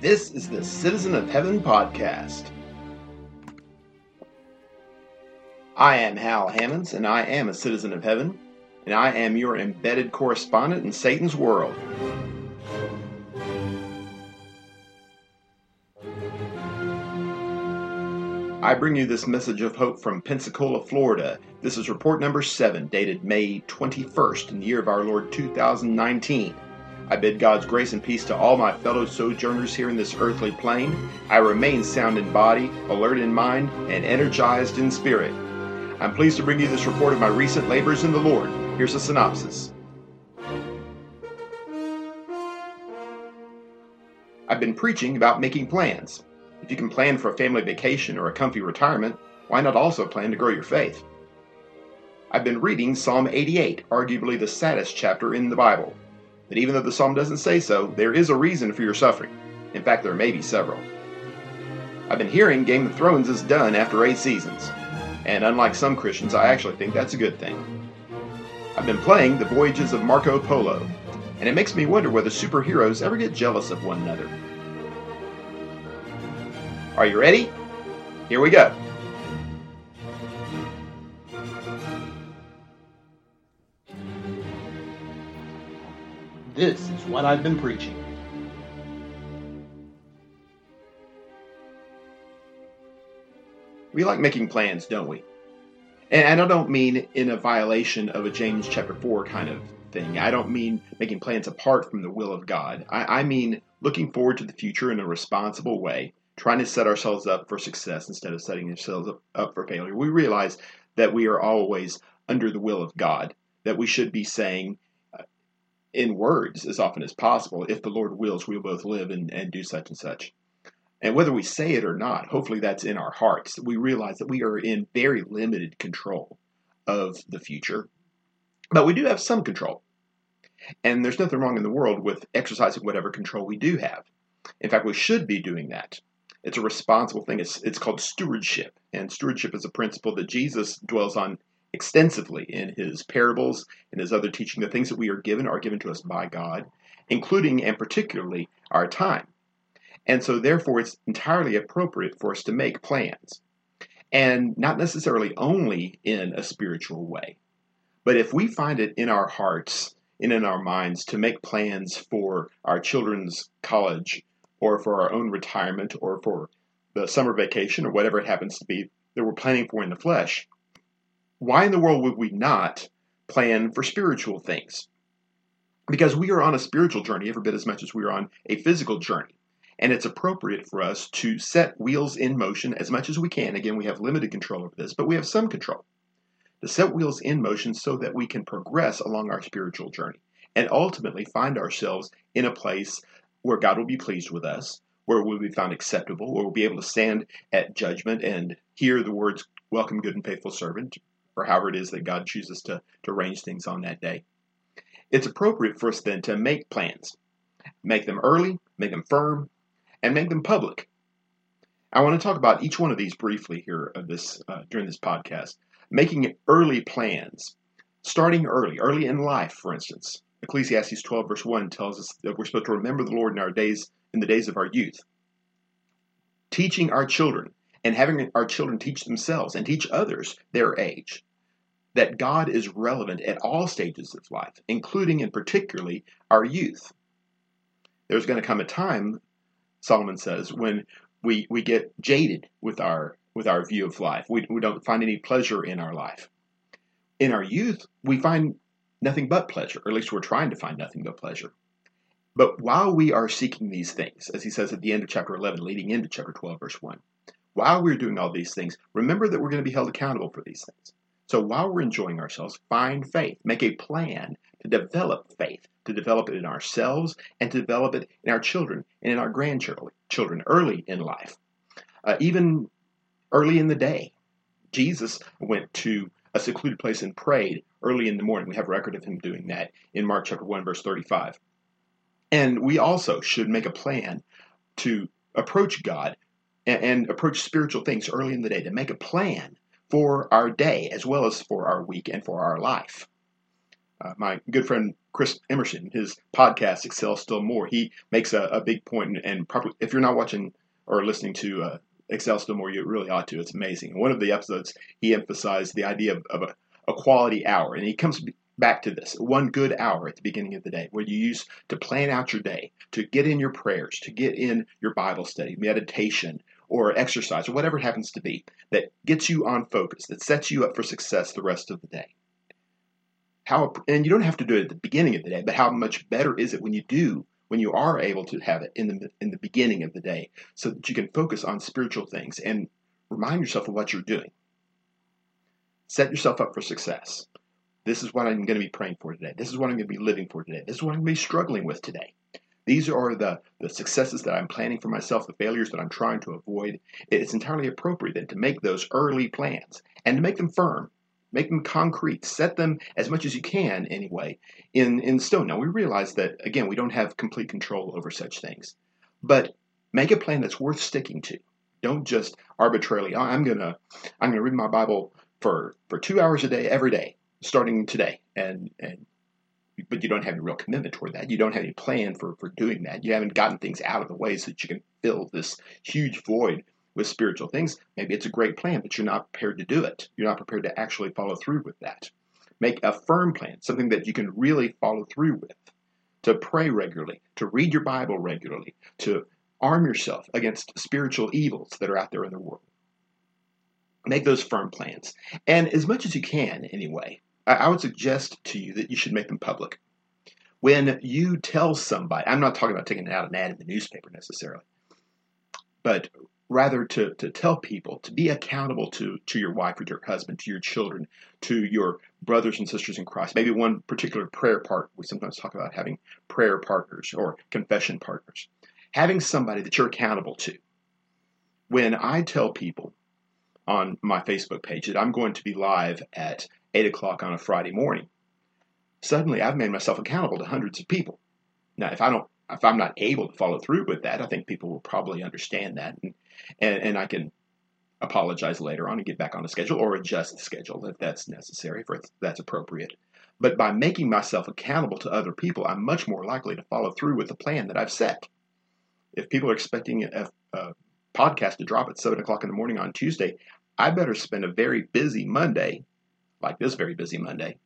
This is the Citizen of Heaven podcast. I am Hal Hammonds, and I am a citizen of heaven, and I am your embedded correspondent in Satan's world. I bring you this message of hope from Pensacola, Florida. This is report number 7, dated May 21st in the year of our Lord 2019. I bid God's grace and peace to all my fellow sojourners here in this earthly plane. I remain sound in body, alert in mind, and energized in spirit. I'm pleased to bring you this report of my recent labors in the Lord. Here's a synopsis. I've been preaching about making plans. If you can plan for a family vacation or a comfy retirement, why not also plan to grow your faith? I've been reading Psalm 88, arguably the saddest chapter in the Bible. But even though the psalm doesn't say so, there is a reason for your suffering. In fact, there may be several. I've been hearing Game of Thrones is done after eight seasons. And unlike some Christians, I actually think that's a good thing. I've been playing The Voyages of Marco Polo, and it makes me wonder whether superheroes ever get jealous of one another. Are you ready? Here we go. This is what I've been preaching. We like making plans, don't we? And I don't mean in a violation of a James chapter 4 kind of thing. I don't mean making plans apart from the will of God. I, I mean looking forward to the future in a responsible way trying to set ourselves up for success instead of setting ourselves up for failure. We realize that we are always under the will of God, that we should be saying in words as often as possible, if the Lord wills, we'll both live and, and do such and such. And whether we say it or not, hopefully that's in our hearts. We realize that we are in very limited control of the future, but we do have some control. And there's nothing wrong in the world with exercising whatever control we do have. In fact, we should be doing that. It's a responsible thing. It's, it's called stewardship. And stewardship is a principle that Jesus dwells on extensively in his parables and his other teaching. The things that we are given are given to us by God, including and particularly our time. And so, therefore, it's entirely appropriate for us to make plans. And not necessarily only in a spiritual way. But if we find it in our hearts and in our minds to make plans for our children's college or for our own retirement or for the summer vacation or whatever it happens to be that we're planning for in the flesh, why in the world would we not plan for spiritual things? Because we are on a spiritual journey every bit as much as we are on a physical journey. And it's appropriate for us to set wheels in motion as much as we can. Again, we have limited control over this, but we have some control. To set wheels in motion so that we can progress along our spiritual journey and ultimately find ourselves in a place where God will be pleased with us, where we'll be found acceptable, where we'll be able to stand at judgment and hear the words, Welcome, good and faithful servant, or however it is that God chooses to, to arrange things on that day. It's appropriate for us then to make plans, make them early, make them firm, and make them public. I want to talk about each one of these briefly here of this uh, during this podcast. Making early plans, starting early, early in life, for instance. Ecclesiastes 12, verse 1 tells us that we're supposed to remember the Lord in our days, in the days of our youth. Teaching our children and having our children teach themselves and teach others their age. That God is relevant at all stages of life, including and particularly our youth. There's going to come a time, Solomon says, when we, we get jaded with our with our view of life. We, we don't find any pleasure in our life. In our youth, we find nothing but pleasure, or at least we're trying to find nothing but pleasure. But while we are seeking these things, as he says at the end of chapter 11, leading into chapter 12, verse 1, while we're doing all these things, remember that we're going to be held accountable for these things. So while we're enjoying ourselves, find faith. Make a plan to develop faith, to develop it in ourselves, and to develop it in our children and in our grandchildren early in life. Uh, even early in the day, Jesus went to a secluded place and prayed early in the morning. We have record of him doing that in Mark chapter 1, verse 35. And we also should make a plan to approach God and approach spiritual things early in the day, to make a plan for our day as well as for our week and for our life. Uh, my good friend Chris Emerson, his podcast Excel Still More, he makes a, a big point, and, and, probably if you're not watching or listening to uh, Excel Still More, you really ought to. It's amazing. one of the episodes, he emphasized the idea of, of a, a quality hour, and he comes back to this one good hour at the beginning of the day where you use to plan out your day, to get in your prayers, to get in your Bible study, meditation, or exercise, or whatever it happens to be, that gets you on focus, that sets you up for success the rest of the day. How, and you don't have to do it at the beginning of the day, but how much better is it when you do, when you are able to have it in the in the beginning of the day, so that you can focus on spiritual things and remind yourself of what you're doing. Set yourself up for success. This is what I'm going to be praying for today. This is what I'm going to be living for today. This is what I'm going to be struggling with today. These are the, the successes that I'm planning for myself, the failures that I'm trying to avoid. It's entirely appropriate then to make those early plans and to make them firm, make them concrete, set them as much as you can anyway in, in stone. Now we realize that again we don't have complete control over such things. But make a plan that's worth sticking to. Don't just arbitrarily, oh, I'm gonna I'm gonna read my Bible for, for two hours a day every day, starting today. And and but you don't have any real commitment toward that. You don't have any plan for, for doing that. You haven't gotten things out of the way so that you can fill this huge void with spiritual things. Maybe it's a great plan, but you're not prepared to do it. You're not prepared to actually follow through with that. Make a firm plan, something that you can really follow through with. To pray regularly, to read your Bible regularly, to arm yourself against spiritual evils that are out there in the world. Make those firm plans. And as much as you can, anyway, I would suggest to you that you should make them public. When you tell somebody, I'm not talking about taking out an ad in the newspaper necessarily, but rather to, to tell people to be accountable to, to your wife or your husband, to your children, to your brothers and sisters in Christ. Maybe one particular prayer part. We sometimes talk about having prayer partners or confession partners. Having somebody that you're accountable to. When I tell people on my Facebook page that I'm going to be live at 8 o'clock on a Friday morning. Suddenly, I've made myself accountable to hundreds of people. Now, if I don't, if I'm not able to follow through with that, I think people will probably understand that, and and, and I can apologize later on and get back on the schedule or adjust the schedule if that's necessary, if that's appropriate. But by making myself accountable to other people, I'm much more likely to follow through with the plan that I've set. If people are expecting a, a podcast to drop at 7 o'clock in the morning on Tuesday, I better spend a very busy Monday like this very busy Monday,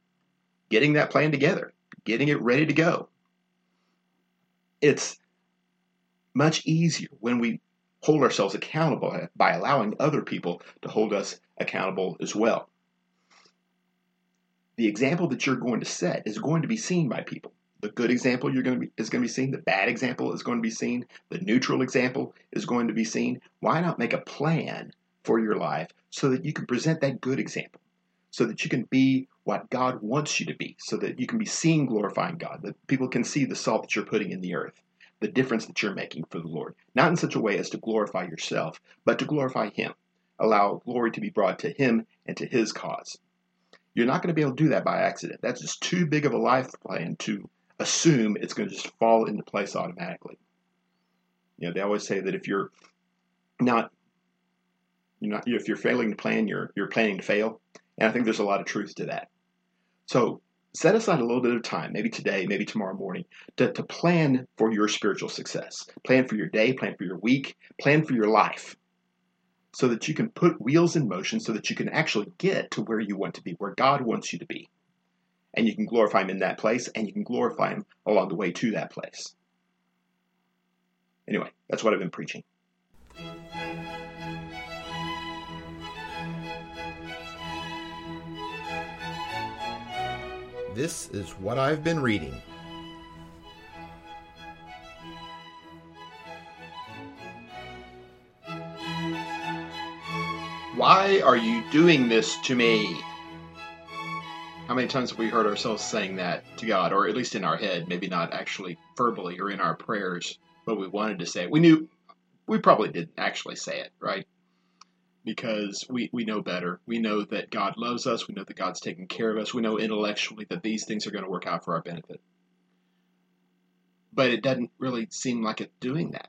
getting that plan together, getting it ready to go. It's much easier when we hold ourselves accountable by allowing other people to hold us accountable as well. The example that you're going to set is going to be seen by people. The good example you're going to be, is going to be seen. The bad example is going to be seen. The neutral example is going to be seen. Why not make a plan for your life so that you can present that good example? So that you can be what God wants you to be, so that you can be seen glorifying God, that people can see the salt that you're putting in the earth, the difference that you're making for the Lord. Not in such a way as to glorify yourself, but to glorify Him. Allow glory to be brought to Him and to His cause. You're not going to be able to do that by accident. That's just too big of a life plan to assume it's going to just fall into place automatically. You know, they always say that if you're not, you're not, if you're failing to plan, you're you're planning to fail. And I think there's a lot of truth to that. So set aside a little bit of time, maybe today, maybe tomorrow morning, to, to plan for your spiritual success. Plan for your day, plan for your week, plan for your life. So that you can put wheels in motion so that you can actually get to where you want to be, where God wants you to be. And you can glorify Him in that place, and you can glorify Him along the way to that place. Anyway, that's what I've been preaching. This is what I've been reading. Why are you doing this to me? How many times have we heard ourselves saying that to God, or at least in our head, maybe not actually verbally or in our prayers, but we wanted to say it. We knew, we probably didn't actually say it, right? Because we, we know better. We know that God loves us. We know that God's taking care of us. We know intellectually that these things are going to work out for our benefit. But it doesn't really seem like it's doing that,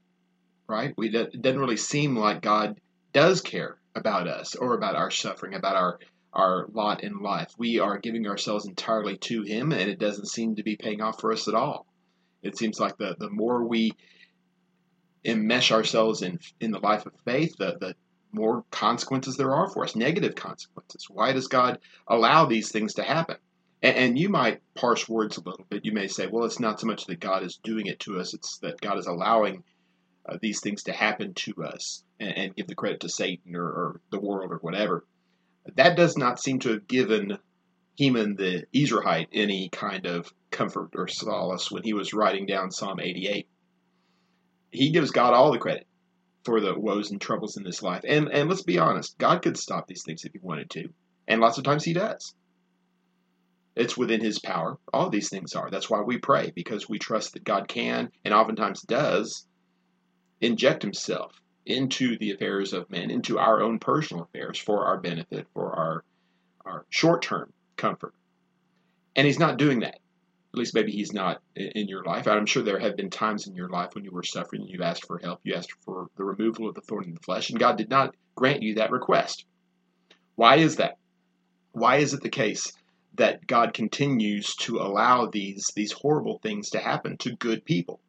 right? We, it doesn't really seem like God does care about us or about our suffering, about our, our lot in life. We are giving ourselves entirely to Him, and it doesn't seem to be paying off for us at all. It seems like the, the more we enmesh ourselves in in the life of faith, the, the more consequences there are for us, negative consequences. Why does God allow these things to happen? And, and you might parse words a little bit. You may say, well, it's not so much that God is doing it to us, it's that God is allowing uh, these things to happen to us and, and give the credit to Satan or, or, the world or whatever. That does not seem to have given Heman the Ezrahite any kind of comfort or solace when he was writing down Psalm 88. He gives God all the credit for the woes and troubles in this life. And and let's be honest, God could stop these things if he wanted to. And lots of times he does. It's within his power. All these things are. That's why we pray, because we trust that God can and oftentimes does inject himself into the affairs of men, into our own personal affairs for our benefit, for our our short term comfort. And he's not doing that at least maybe he's not in your life. I'm sure there have been times in your life when you were suffering and you asked for help. You asked for the removal of the thorn in the flesh, and God did not grant you that request. Why is that? Why is it the case that God continues to allow these, these horrible things to happen to good people?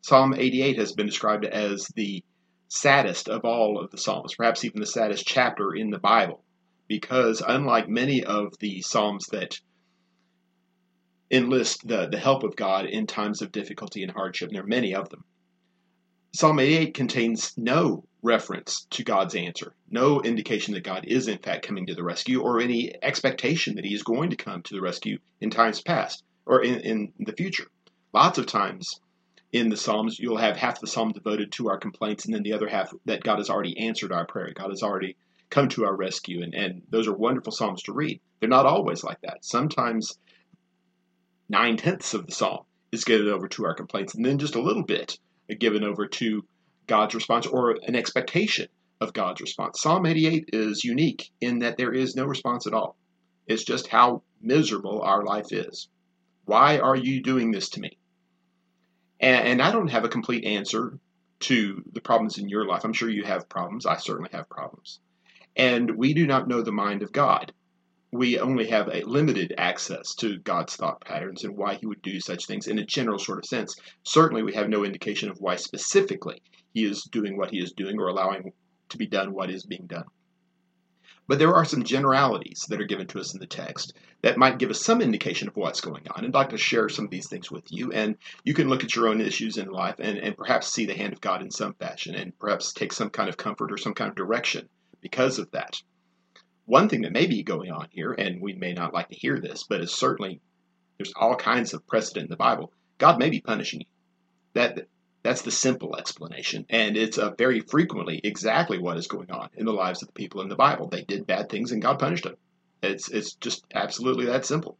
Psalm 88 has been described as the saddest of all of the Psalms, perhaps even the saddest chapter in the Bible, because unlike many of the Psalms that enlist the, the help of God in times of difficulty and hardship, and there are many of them. Psalm 88 contains no reference to God's answer, no indication that God is in fact coming to the rescue, or any expectation that He is going to come to the rescue in times past or in, in the future. Lots of times in the Psalms, you'll have half the Psalm devoted to our complaints, and then the other half that God has already answered our prayer. God has already come to our rescue, and, and those are wonderful Psalms to read. They're not always like that. Sometimes nine tenths of the psalm is given over to our complaints, and then just a little bit given over to God's response or an expectation of God's response. Psalm 88 is unique in that there is no response at all. It's just how miserable our life is. Why are you doing this to me? And, and I don't have a complete answer to the problems in your life. I'm sure you have problems. I certainly have problems. And we do not know the mind of God we only have a limited access to God's thought patterns and why he would do such things in a general sort of sense. Certainly, we have no indication of why specifically he is doing what he is doing or allowing to be done what is being done. But there are some generalities that are given to us in the text that might give us some indication of what's going on. And I'd like to share some of these things with you. And you can look at your own issues in life and, and perhaps see the hand of God in some fashion and perhaps take some kind of comfort or some kind of direction because of that. One thing that may be going on here, and we may not like to hear this, but is certainly there's all kinds of precedent in the Bible. God may be punishing you. That that's the simple explanation, and it's uh, very frequently exactly what is going on in the lives of the people in the Bible. They did bad things, and God punished them. It's it's just absolutely that simple.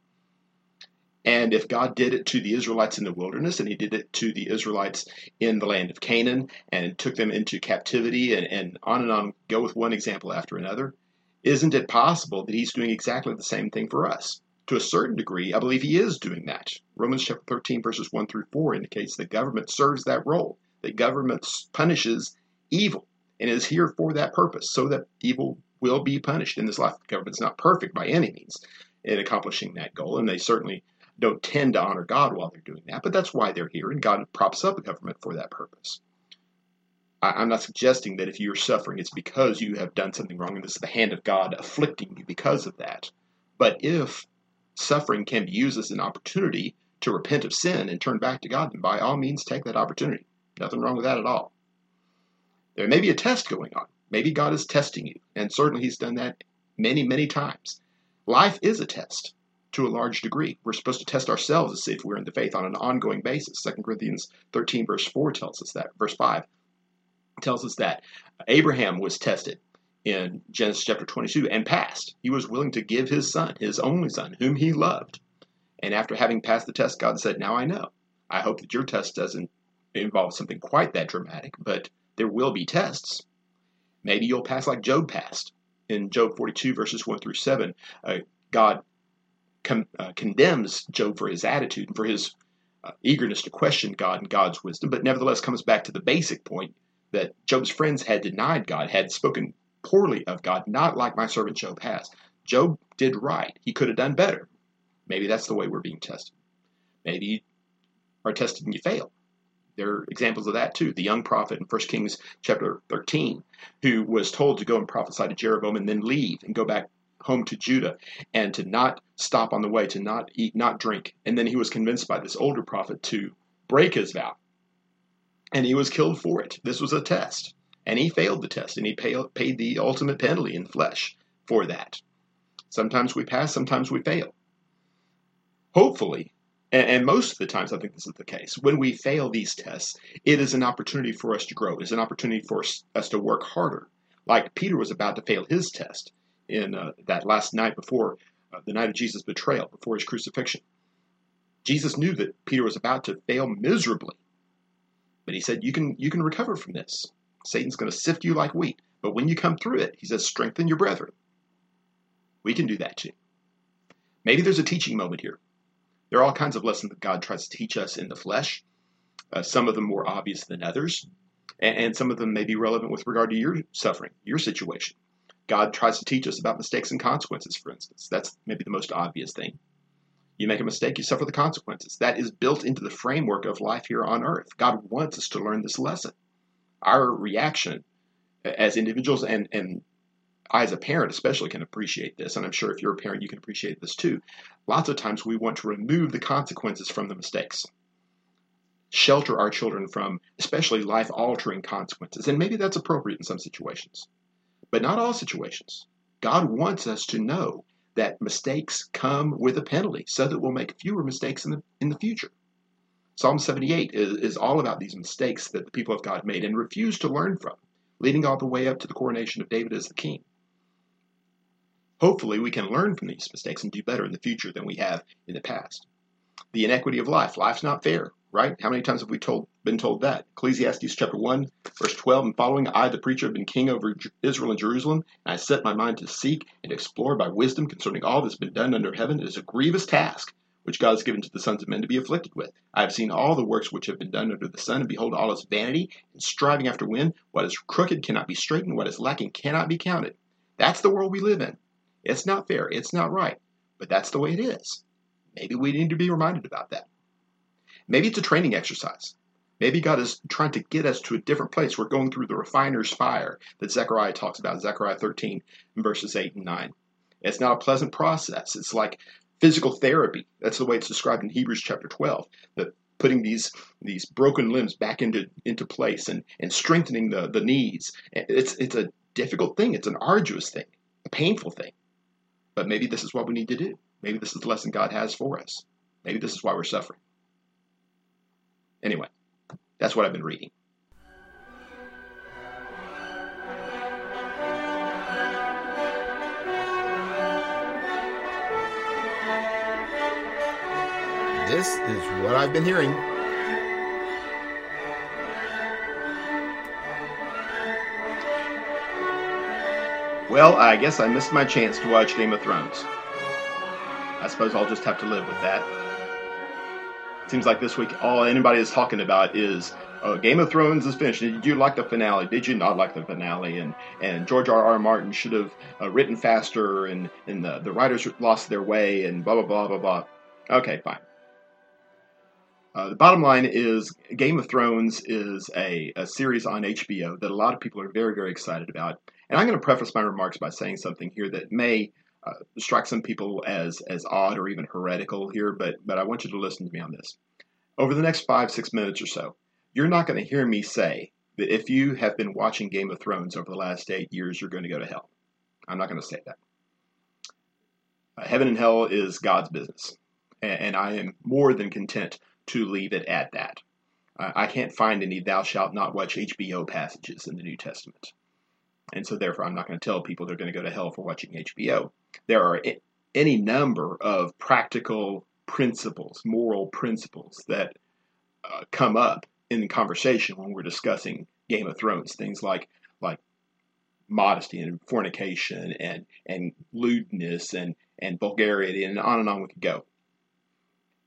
And if God did it to the Israelites in the wilderness, and He did it to the Israelites in the land of Canaan, and took them into captivity, and, and on and on, go with one example after another, isn't it possible that he's doing exactly the same thing for us? To a certain degree, I believe he is doing that. Romans chapter 13, verses 1 through 4 indicates that government serves that role, that government punishes evil and is here for that purpose, so that evil will be punished in this life. The government's not perfect by any means in accomplishing that goal, and they certainly don't tend to honor God while they're doing that, but that's why they're here, and God props up a government for that purpose. I'm not suggesting that if you're suffering, it's because you have done something wrong and this is the hand of God afflicting you because of that. But if suffering can be used as an opportunity to repent of sin and turn back to God, then by all means take that opportunity. Nothing wrong with that at all. There may be a test going on. Maybe God is testing you, and certainly He's done that many, many times. Life is a test to a large degree. We're supposed to test ourselves to see if we're in the faith on an ongoing basis. 2 Corinthians 13, verse 4 tells us that. Verse 5 tells us that Abraham was tested in Genesis chapter 22 and passed. He was willing to give his son, his only son, whom he loved. And after having passed the test, God said, Now I know. I hope that your test doesn't involve something quite that dramatic, but there will be tests. Maybe you'll pass like Job passed. In Job 42, verses 1 through 7, uh, God com- uh, condemns Job for his attitude and for his uh, eagerness to question God and God's wisdom, but nevertheless comes back to the basic point that Job's friends had denied God, had spoken poorly of God, not like my servant Job has. Job did right. He could have done better. Maybe that's the way we're being tested. Maybe you are tested and you fail. There are examples of that too. The young prophet in 1 Kings chapter 13, who was told to go and prophesy to Jeroboam and then leave and go back home to Judah and to not stop on the way, to not eat, not drink. And then he was convinced by this older prophet to break his vow. And he was killed for it. This was a test. And he failed the test and he pay, paid the ultimate penalty in flesh for that. Sometimes we pass, sometimes we fail. Hopefully, and, and, most of the times I think this is the case, when we fail these tests, it is an opportunity for us to grow. It is an opportunity for us to work harder. Like Peter was about to fail his test in uh, that last night before uh, the night of Jesus' betrayal, before his crucifixion. Jesus knew that Peter was about to fail miserably. But he said, You can you can recover from this. Satan's going to sift you like wheat. But when you come through it, he says, strengthen your brethren. We can do that too. Maybe there's a teaching moment here. There are all kinds of lessons that God tries to teach us in the flesh, uh, some of them more obvious than others, and, and some of them may be relevant with regard to your suffering, your situation. God tries to teach us about mistakes and consequences, for instance. That's maybe the most obvious thing. You make a mistake, you suffer the consequences. That is built into the framework of life here on earth. God wants us to learn this lesson our reaction as individuals and, and I, as a parent, especially can appreciate this, and I'm sure if you're a parent, you can appreciate this too. Lots of times we want to remove the consequences from the mistakes, shelter our children from especially life altering consequences. And maybe that's appropriate in some situations, but not all situations. God wants us to know that mistakes come with a penalty so that we'll make fewer mistakes in the, in the future. Psalm 78 is, is all about these mistakes that the people of God made and refused to learn from, leading all the way up to the coronation of David as the king. Hopefully, we can learn from these mistakes and do better in the future than we have in the past. The inequity of life. Life's not fair, right? How many times have we told, been told that? Ecclesiastes chapter 1, verse 12 and following I, the preacher, have been king over Israel and Jerusalem, and I set my mind to seek and explore by wisdom concerning all that's been done under heaven. It is a grievous task which God has given to the sons of men to be afflicted with. I have seen all the works which have been done under the sun, and behold, all is vanity and striving after wind. What is crooked cannot be straightened, what is lacking cannot be counted. That's the world we live in. It's not fair, it's not right, but that's the way it is. Maybe we need to be reminded about that. Maybe it's a training exercise. Maybe God is trying to get us to a different place. We're going through the refiner's fire that Zechariah talks about, Zechariah 13, verses 8 and 9. It's not a pleasant process. It's like physical therapy. That's the way it's described in Hebrews chapter 12. That putting these these broken limbs back into into place and and strengthening the the knees. It's it's a difficult thing. It's an arduous thing, a painful thing. But maybe this is what we need to do. Maybe this is the lesson God has for us. Maybe this is why we're suffering. Anyway, that's what I've been reading. This is what I've been hearing. Well, I guess I missed my chance to watch Game of Thrones. I suppose I'll just have to live with that. It seems like this week all anybody is talking about is uh, Game of Thrones is finished. Did you like the finale? Did you not like the finale? And and George R. R. Martin should have uh, written faster, and and the, the writers lost their way, and blah blah blah blah blah. Okay, fine. Uh, the bottom line is Game of Thrones is a, a series on HBO that a lot of people are very, very excited about. And I'm going to preface my remarks by saying something here that may uh, strike some people as, as odd or even heretical here, but, but I want you to listen to me on this. Over the next five, six minutes or so, you're not going to hear me say that if you have been watching Game of Thrones over the last eight years, you're going to go to hell. I'm not going to say that. Uh, heaven and hell is God's business. And, and I am more than content to leave it at that. I can't find any thou shalt not watch HBO passages in the New Testament. And so, therefore, I'm not going to tell people they're going to go to hell for watching HBO. There are any number of practical principles, moral principles that uh, come up in conversation when we're discussing Game of Thrones. Things like like modesty and fornication and and lewdness and and vulgarity and on and on we could go.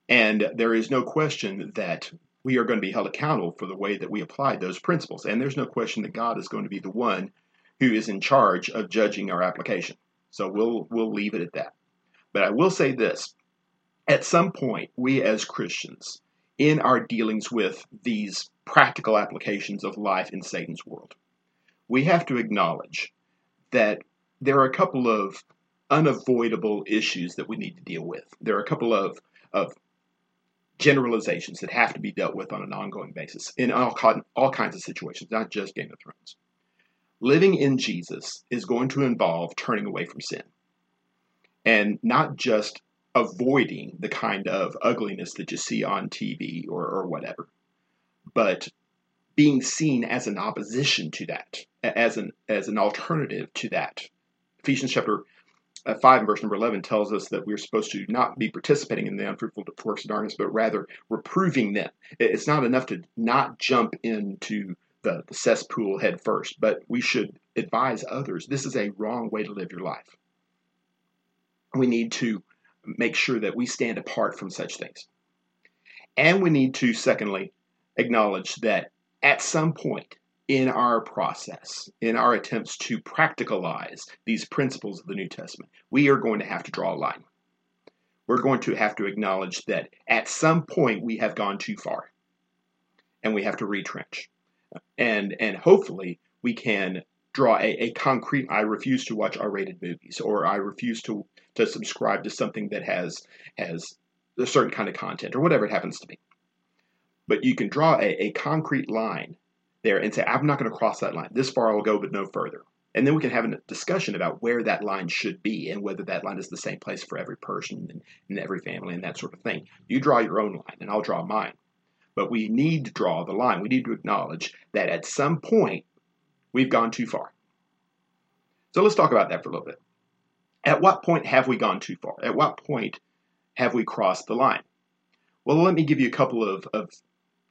And there is no question that we are going to be held accountable for the way that we applied those principles. And there's no question that God is going to be the one who is in charge of judging our application. So we'll we'll leave it at that. But I will say this: at some point, we as Christians, in our dealings with these practical applications of life in Satan's world, we have to acknowledge that there are a couple of unavoidable issues that we need to deal with. There are a couple of, of generalizations that have to be dealt with on an ongoing basis in all, all kinds of situations, not just Game of Thrones. Living in Jesus is going to involve turning away from sin and not just avoiding the kind of ugliness that you see on TV or, or whatever, but being seen as an opposition to that, as an as an alternative to that. Ephesians chapter uh, 5 and verse number 11 tells us that we're supposed to not be participating in the unfruitful works of darkness, but rather reproving them. It's not enough to not jump into the, the cesspool head first, but we should advise others this is a wrong way to live your life. We need to make sure that we stand apart from such things. And we need to, secondly, acknowledge that at some point in our process, in our attempts to practicalize these principles of the New Testament, we are going to have to draw a line. We're going to have to acknowledge that at some point we have gone too far and we have to retrench. And, and hopefully we can draw a, a concrete I refuse to watch R rated movies or I refuse to, to subscribe to something that has has a certain kind of content or whatever it happens to be. But you can draw a, a concrete line there and say, I'm not going to cross that line. This far I will go, but no further. And then we can have a discussion about where that line should be and whether that line is the same place for every person and, and every family and that sort of thing. You draw your own line, and I'll draw mine. But we need to draw the line. We need to acknowledge that at some point we've gone too far. So let's talk about that for a little bit. At what point have we gone too far? At what point have we crossed the line? Well, let me give you a couple of, of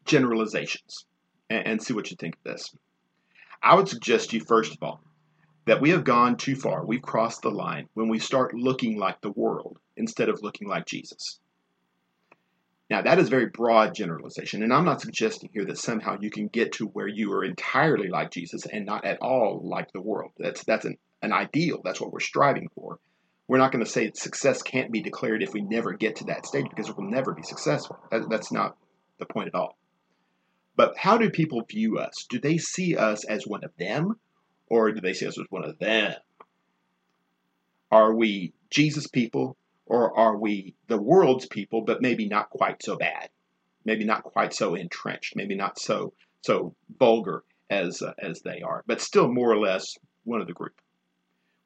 generalizations and, and see what you think of this. I would suggest you, first of all, that we have gone too far. We've crossed the line when we start looking like the world instead of looking like Jesus. Now, that is very broad generalization, and I'm not suggesting here that somehow you can get to where you are entirely like Jesus and not at all like the world. That's that's an, an ideal. That's what we're striving for. We're not going to say success can't be declared if we never get to that stage because we'll never be successful. That, that's not the point at all. But how do people view us? Do they see us as one of them, or do they see us as one of them? Are we Jesus people, or are we the world's people, but maybe not quite so bad? Maybe not quite so entrenched, maybe not so so vulgar as uh, as they are, but still more or less one of the group.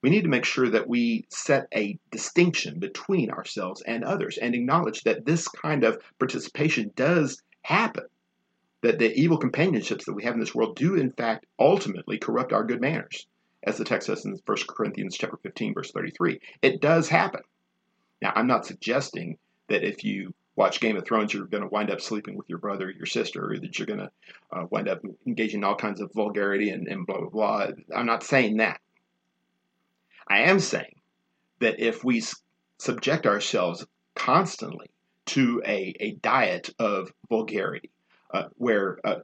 We need to make sure that we set a distinction between ourselves and others and acknowledge that this kind of participation does happen that the evil companionships that we have in this world do in fact ultimately corrupt our good manners as the text says in 1 corinthians chapter 15 verse 33 it does happen now i'm not suggesting that if you watch game of thrones you're going to wind up sleeping with your brother or your sister or that you're going to uh, wind up engaging in all kinds of vulgarity and, and blah blah blah. I'm not saying that. I am saying that if we subject ourselves constantly to a, a diet of vulgarity uh, where uh,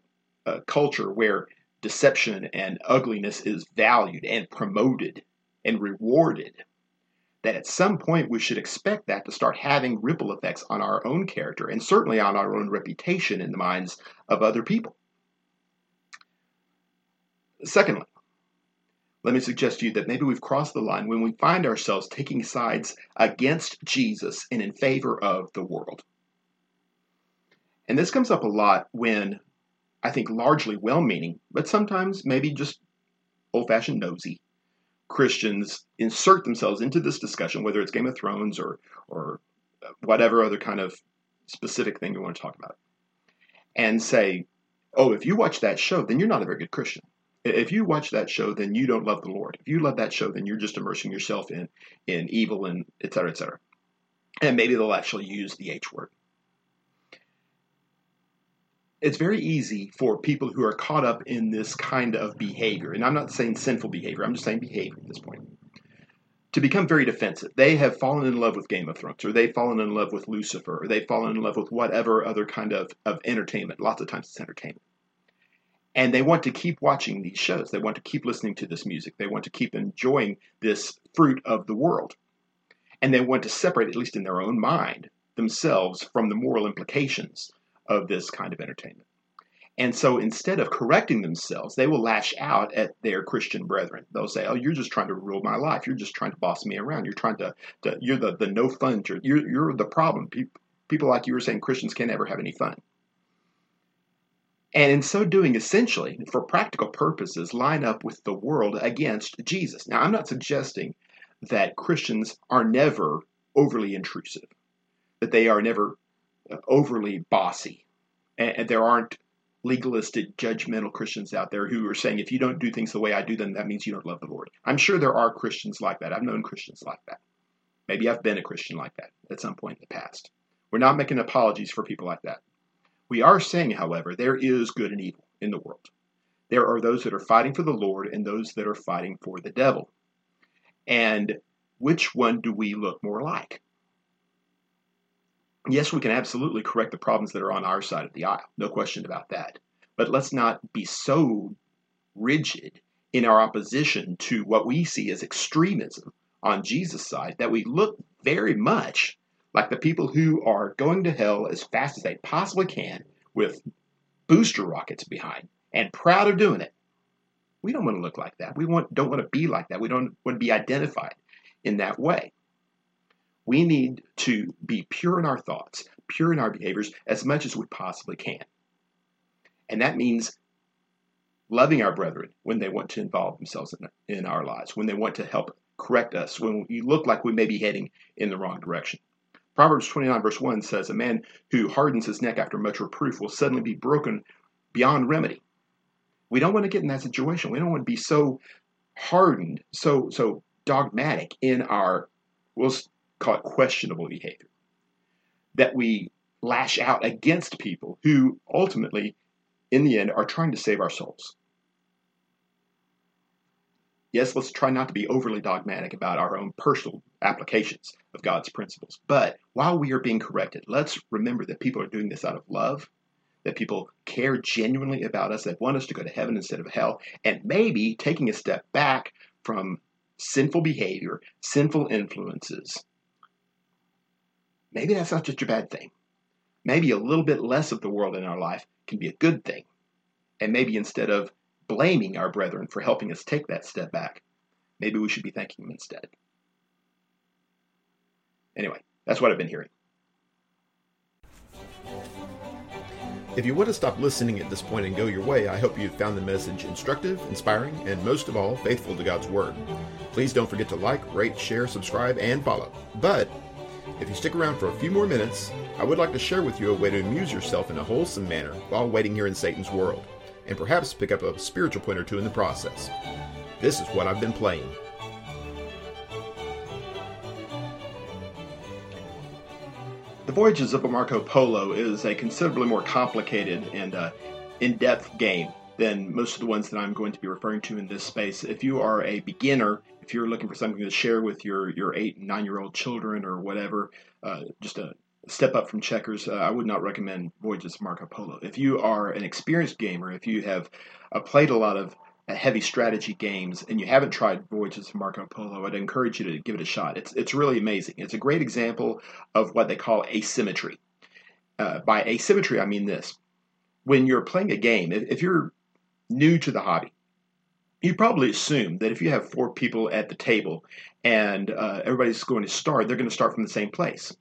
a culture where deception and ugliness is valued and promoted and rewarded, that at some point we should expect that to start having ripple effects on our own character and certainly on our own reputation in the minds of other people. Secondly, let me suggest to you that maybe we've crossed the line when we find ourselves taking sides against Jesus and in favor of the world. And this comes up a lot when I think largely well meaning, but sometimes maybe just old fashioned nosy Christians insert themselves into this discussion, whether it's Game of Thrones or, or whatever other kind of specific thing you want to talk about, and say, oh, if you watch that show, then you're not a very good Christian. If you watch that show, then you don't love the Lord. If you love that show, then you're just immersing yourself in in evil and et cetera, et cetera. And maybe they'll actually use the H word it's very easy for people who are caught up in this kind of behavior, and I'm not saying sinful behavior, I'm just saying behavior at this point, to become very defensive. They have fallen in love with Game of Thrones, or they've fallen in love with Lucifer, or they've fallen in love with whatever other kind of, of entertainment. Lots of times it's entertainment. And they want to keep watching these shows. They want to keep listening to this music. They want to keep enjoying this fruit of the world. And they want to separate, at least in their own mind, themselves from the moral implications of this kind of entertainment. And so instead of correcting themselves, they will lash out at their Christian brethren. They'll say, "Oh, you're just trying to rule my life. You're just trying to boss me around. You're trying to, to you're the, the no fun. You're, you're the problem. People, people like you were saying Christians can't ever have any fun." And in so doing, essentially, for practical purposes, line up with the world against Jesus. Now, I'm not suggesting that Christians are never overly intrusive, that they are never overly bossy, and there aren't legalistic, judgmental Christians out there who are saying, if you don't do things the way I do them, that means you don't love the Lord. I'm sure there are Christians like that. I've known Christians like that. Maybe I've been a Christian like that at some point in the past. We're not making apologies for people like that. We are saying, however, there is good and evil in the world. There are those that are fighting for the Lord and those that are fighting for the devil. And which one do we look more like? Yes, we can absolutely correct the problems that are on our side of the aisle. No question about that. But let's not be so rigid in our opposition to what we see as extremism on Jesus' side that we look very much like the people who are going to hell as fast as they possibly can with booster rockets behind and proud of doing it. We don't want to look like that. We want, don't want to be like that. We don't want to be identified in that way. We need to be pure in our thoughts, pure in our behaviors as much as we possibly can. And that means loving our brethren when they want to involve themselves in, in our lives, when they want to help correct us, when we look like we may be heading in the wrong direction. Proverbs 29, verse 1 says, A man who hardens his neck after much reproof will suddenly be broken beyond remedy. We don't want to get in that situation. We don't want to be so hardened, so so dogmatic in our we'll call it questionable behavior. That we lash out against people who ultimately, in the end, are trying to save our souls. Yes, let's try not to be overly dogmatic about our own personal applications of God's principles. But while we are being corrected, let's remember that people are doing this out of love, that people care genuinely about us, that want us to go to heaven instead of hell, and maybe taking a step back from sinful behavior, sinful influences, maybe that's not such a bad thing. Maybe a little bit less of the world in our life can be a good thing. And maybe instead of blaming our brethren for helping us take that step back, maybe we should be thanking them instead. Anyway, that's what I've been hearing. If you would have stopped listening at this point and go your way, I hope you found the message instructive, inspiring, and most of all, faithful to God's Word. Please don't forget to like, rate, share, subscribe, and follow. But if you stick around for a few more minutes, I would like to share with you a way to amuse yourself in a wholesome manner while waiting here in Satan's world, and perhaps pick up a spiritual point or two in the process. This is what I've been playing. The Voyages of Marco Polo is a considerably more complicated and uh, in depth game than most of the ones that I'm going to be referring to in this space. If you are a beginner if you're looking for something to share with your your eight and nine year old children or whatever, uh, just a step up from checkers, uh, I would not recommend Voyages Marco Polo. If you are an experienced gamer, if you have uh, played a lot of uh, heavy strategy games and you haven't tried Voyages of Marco Polo, I'd encourage you to give it a shot. It's it's really amazing. It's a great example of what they call asymmetry. Uh, by asymmetry, I mean this: when you're playing a game, if, if you're new to the hobby, you probably assume that if you have four people at the table and uh, everybody's going to start, they're going to start from the same place.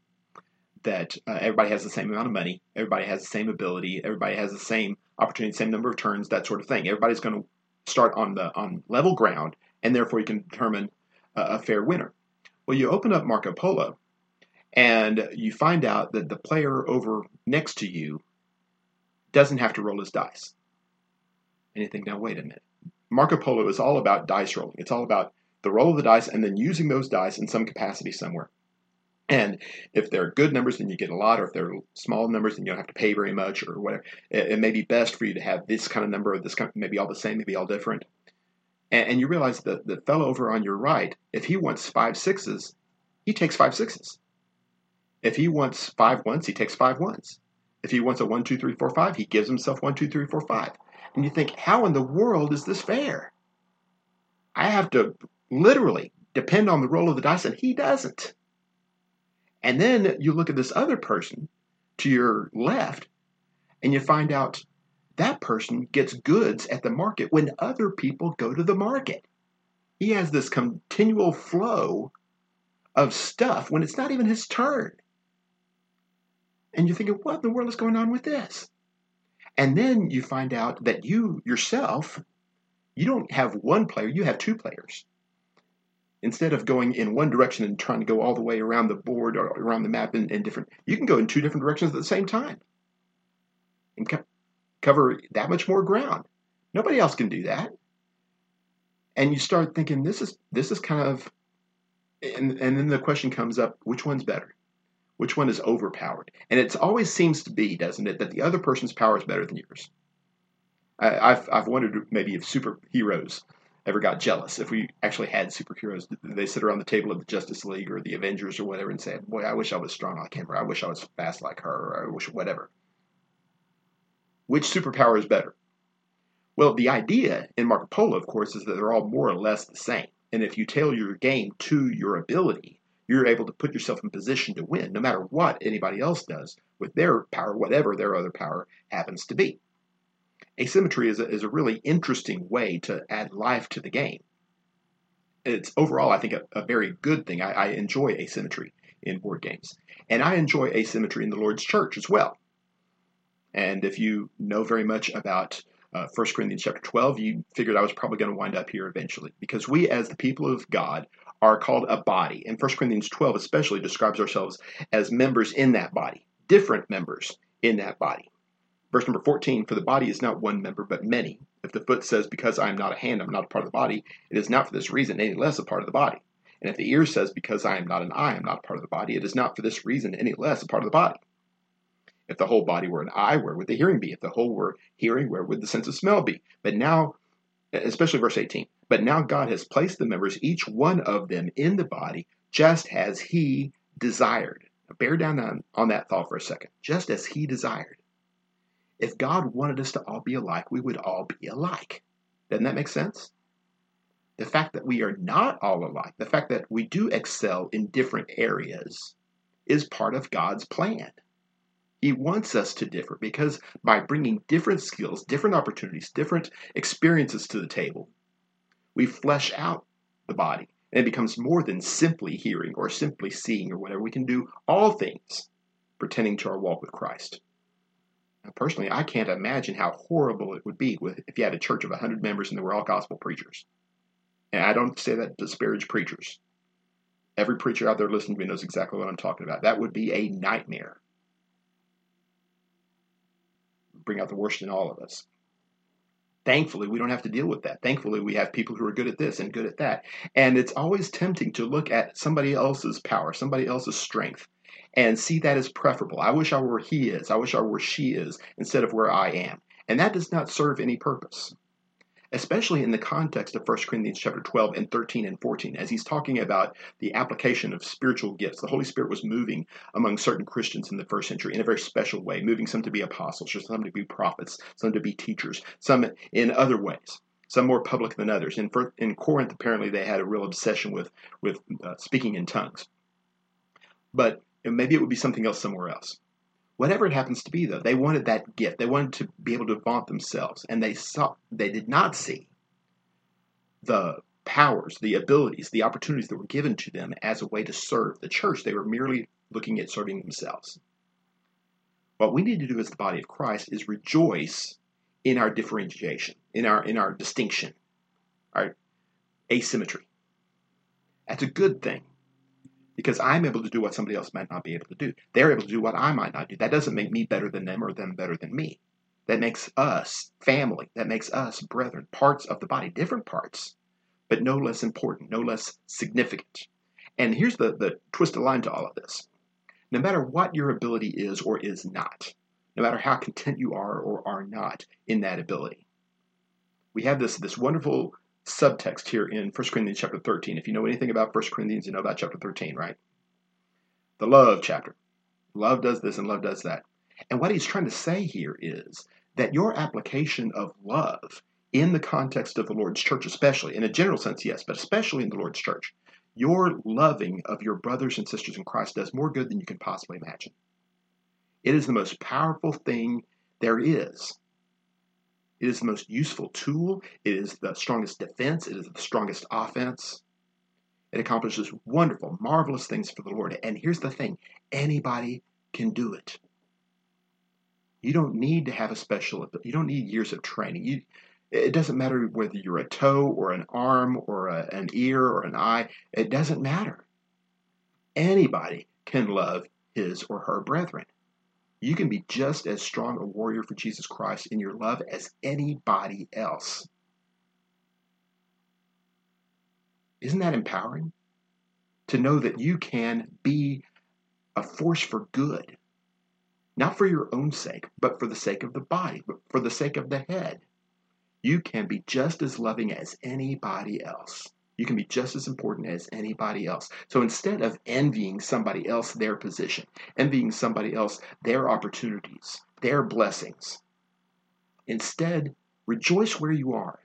That uh, everybody has the same amount of money, everybody has the same ability, everybody has the same opportunity, same number of turns, that sort of thing. Everybody's going to start on the on level ground, and therefore you can determine a, a fair winner. Well, you open up Marco Polo, and you find out that the player over next to you doesn't have to roll his dice. And you think, now wait a minute Marco Polo is all about dice rolling. It's all about the roll of the dice and then using those dice in some capacity somewhere. And if they're good numbers, then you get a lot, or if they're small numbers, then you don't have to pay very much, or whatever. It, it may be best for you to have this kind of number, or this kind, maybe all the same, maybe all different. And, and you realize that the fellow over on your right, if he wants five sixes, he takes five sixes. If he wants five ones, he takes five ones. If he wants a one, two, three, four, five, he gives himself one, two, three, four, five. And you think, how in the world is this fair? I have to literally depend on the roll of the dice, and he doesn't. And then you look at this other person to your left, and you find out that person gets goods at the market when other people go to the market. He has this continual flow of stuff when it's not even his turn. And you're thinking, what in the world is going on with this? And then you find out that you yourself, you don't have one player, you have two players. Instead of going in one direction and trying to go all the way around the board or around the map in, in different, you can go in two different directions at the same time and co- cover that much more ground. Nobody else can do that. And you start thinking, this is this is kind of, and, and then the question comes up, which one's better? Which one is overpowered? And it always seems to be, doesn't it, that the other person's power is better than yours. I, have I've wondered maybe if superheroes ever got jealous. If we actually had superheroes, they sit around the table of the Justice League or the Avengers or whatever and say, "Boy, I wish I was strong like him, or I wish I was fast like her, or I wish whatever." Which superpower is better? Well, the idea in Marco Polo, of course, is that they're all more or less the same. And if you tailor your game to your ability, you're able to put yourself in position to win, no matter what anybody else does with their power, whatever their other power happens to be. Asymmetry is a, is a really interesting way to add life to the game. It's overall, I think, a, a very good thing. I, I enjoy asymmetry in board games. And I enjoy asymmetry in the Lord's church as well. And if you know very much about uh, 1 Corinthians chapter 12, you figured I was probably going to wind up here eventually. Because we, as the people of God, are called a body. And 1 Corinthians 12 especially describes ourselves as members in that body, different members in that body. Verse number 14 For the body is not one member, but many. If the foot says, Because I am not a hand, I'm not a part of the body, it is not for this reason any less a part of the body. And if the ear says, Because I am not an eye, I'm not a part of the body, it is not for this reason any less a part of the body. If the whole body were an eye, where would the hearing be? If the whole were hearing, where would the sense of smell be? But now, especially verse 18, but now God has placed the members, each one of them, in the body, just as He desired. Now bear down on, on that thought for a second. Just as He desired. If God wanted us to all be alike, we would all be alike. Doesn't that make sense? The fact that we are not all alike, the fact that we do excel in different areas, is part of God's plan. He wants us to differ because by bringing different skills, different opportunities, different experiences to the table, we flesh out the body and it becomes more than simply hearing or simply seeing or whatever. We can do all things pertaining to our walk with Christ. Now, personally, I can't imagine how horrible it would be with, if you had a church of 100 members and they were all gospel preachers. And I don't say that to disparage preachers. Every preacher out there listening to me knows exactly what I'm talking about. That would be a nightmare. Bring out the worst in all of us. Thankfully, we don't have to deal with that. Thankfully, we have people who are good at this and good at that. And it's always tempting to look at somebody else's power, somebody else's strength, and see that as preferable. I wish I were he is. I wish I were she is instead of where I am. And that does not serve any purpose. Especially in the context of 1 Corinthians chapter 12 and 13 and 14, as he's talking about the application of spiritual gifts. The Holy Spirit was moving among certain Christians in the first century in a very special way, moving some to be apostles, some to be prophets, some to be teachers, some in other ways some more public than others. In, in Corinth, apparently, they had a real obsession with with uh, speaking in tongues. But maybe it would be something else somewhere else. Whatever it happens to be, though, they wanted that gift. They wanted to be able to vaunt themselves, and they saw they did not see the powers, the abilities, the opportunities that were given to them as a way to serve the church. They were merely looking at serving themselves. What we need to do as the body of Christ is rejoice in our differentiation, in our in our distinction, our asymmetry. That's a good thing because I'm able to do what somebody else might not be able to do. They're able to do what I might not do. That doesn't make me better than them or them better than me. That makes us family. That makes us brethren, parts of the body, different parts, but no less important, no less significant. And here's the, the twisted line to all of this. No matter what your ability is or is not, no matter how content you are or are not in that ability, we have this, this wonderful subtext here in 1 Corinthians chapter 13. If you know anything about 1 Corinthians, you know about chapter 13, right? The love chapter. Love does this and love does that. And what he's trying to say here is that your application of love in the context of the Lord's church, especially in a general sense, yes, but especially in the Lord's church, your loving of your brothers and sisters in Christ does more good than you can possibly imagine. It is the most powerful thing there is. It is the most useful tool. It is the strongest defense. It is the strongest offense. It accomplishes wonderful, marvelous things for the Lord. And here's the thing anybody can do it. You don't need to have a special, you don't need years of training. You, it doesn't matter whether you're a toe or an arm or a, an ear or an eye, it doesn't matter. Anybody can love his or her brethren. You can be just as strong a warrior for Jesus Christ in your love as anybody else. Isn't that empowering? To know that you can be a force for good, not for your own sake, but for the sake of the body, but for the sake of the head. You can be just as loving as anybody else. You can be just as important as anybody else. So instead of envying somebody else their position, envying somebody else their opportunities, their blessings, instead rejoice where you are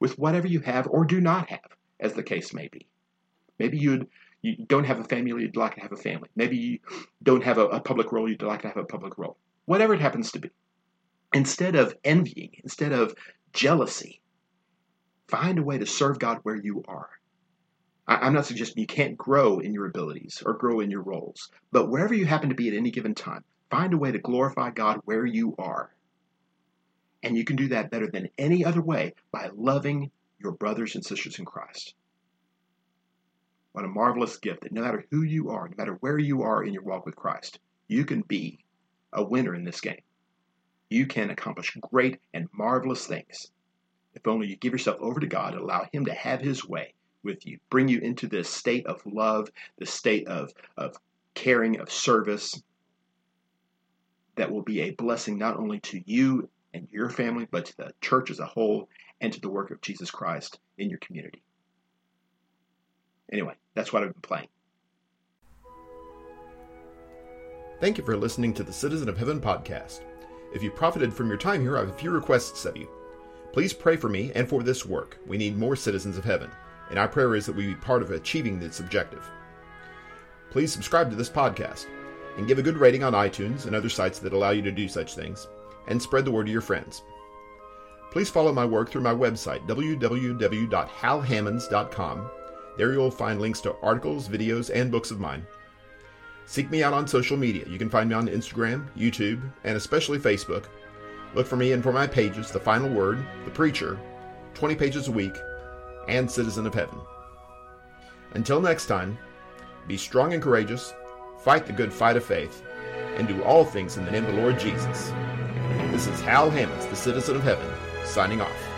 with whatever you have or do not have, as the case may be. Maybe you'd you don't have a family, you'd like to have a family. Maybe you don't have a, a public role, you'd like to have a public role. Whatever it happens to be. Instead of envying, instead of jealousy. Find a way to serve God where you are. I'm not suggesting you can't grow in your abilities or grow in your roles, but wherever you happen to be at any given time, find a way to glorify God where you are. And you can do that better than any other way by loving your brothers and sisters in Christ. What a marvelous gift that no matter who you are, no matter where you are in your walk with Christ, you can be a winner in this game you can accomplish great and marvelous things if only you give yourself over to God allow Him to have His way with you, bring you into this state of love, this state of, of caring, of service that will be a blessing not only to you and your family, but to the church as a whole and to the work of Jesus Christ in your community. Anyway, that's what I've been playing. Thank you for listening to the Citizen of Heaven podcast. If you profited from your time here, I have a few requests of you. Please pray for me and for this work. We need more citizens of heaven, and our prayer is that we be part of achieving this objective. Please subscribe to this podcast and give a good rating on iTunes and other sites that allow you to do such things, and spread the word to your friends. Please follow my work through my website, www.halhammons.com. There you'll find links to articles, videos, and books of mine. Seek me out on social media. You can find me on Instagram, YouTube, and especially Facebook. Look for me and for my pages The Final Word, The Preacher, 20 Pages a Week, and Citizen of Heaven. Until next time, be strong and courageous, fight the good fight of faith, and do all things in the name of the Lord Jesus. This is Hal Hammons, the Citizen of Heaven, signing off.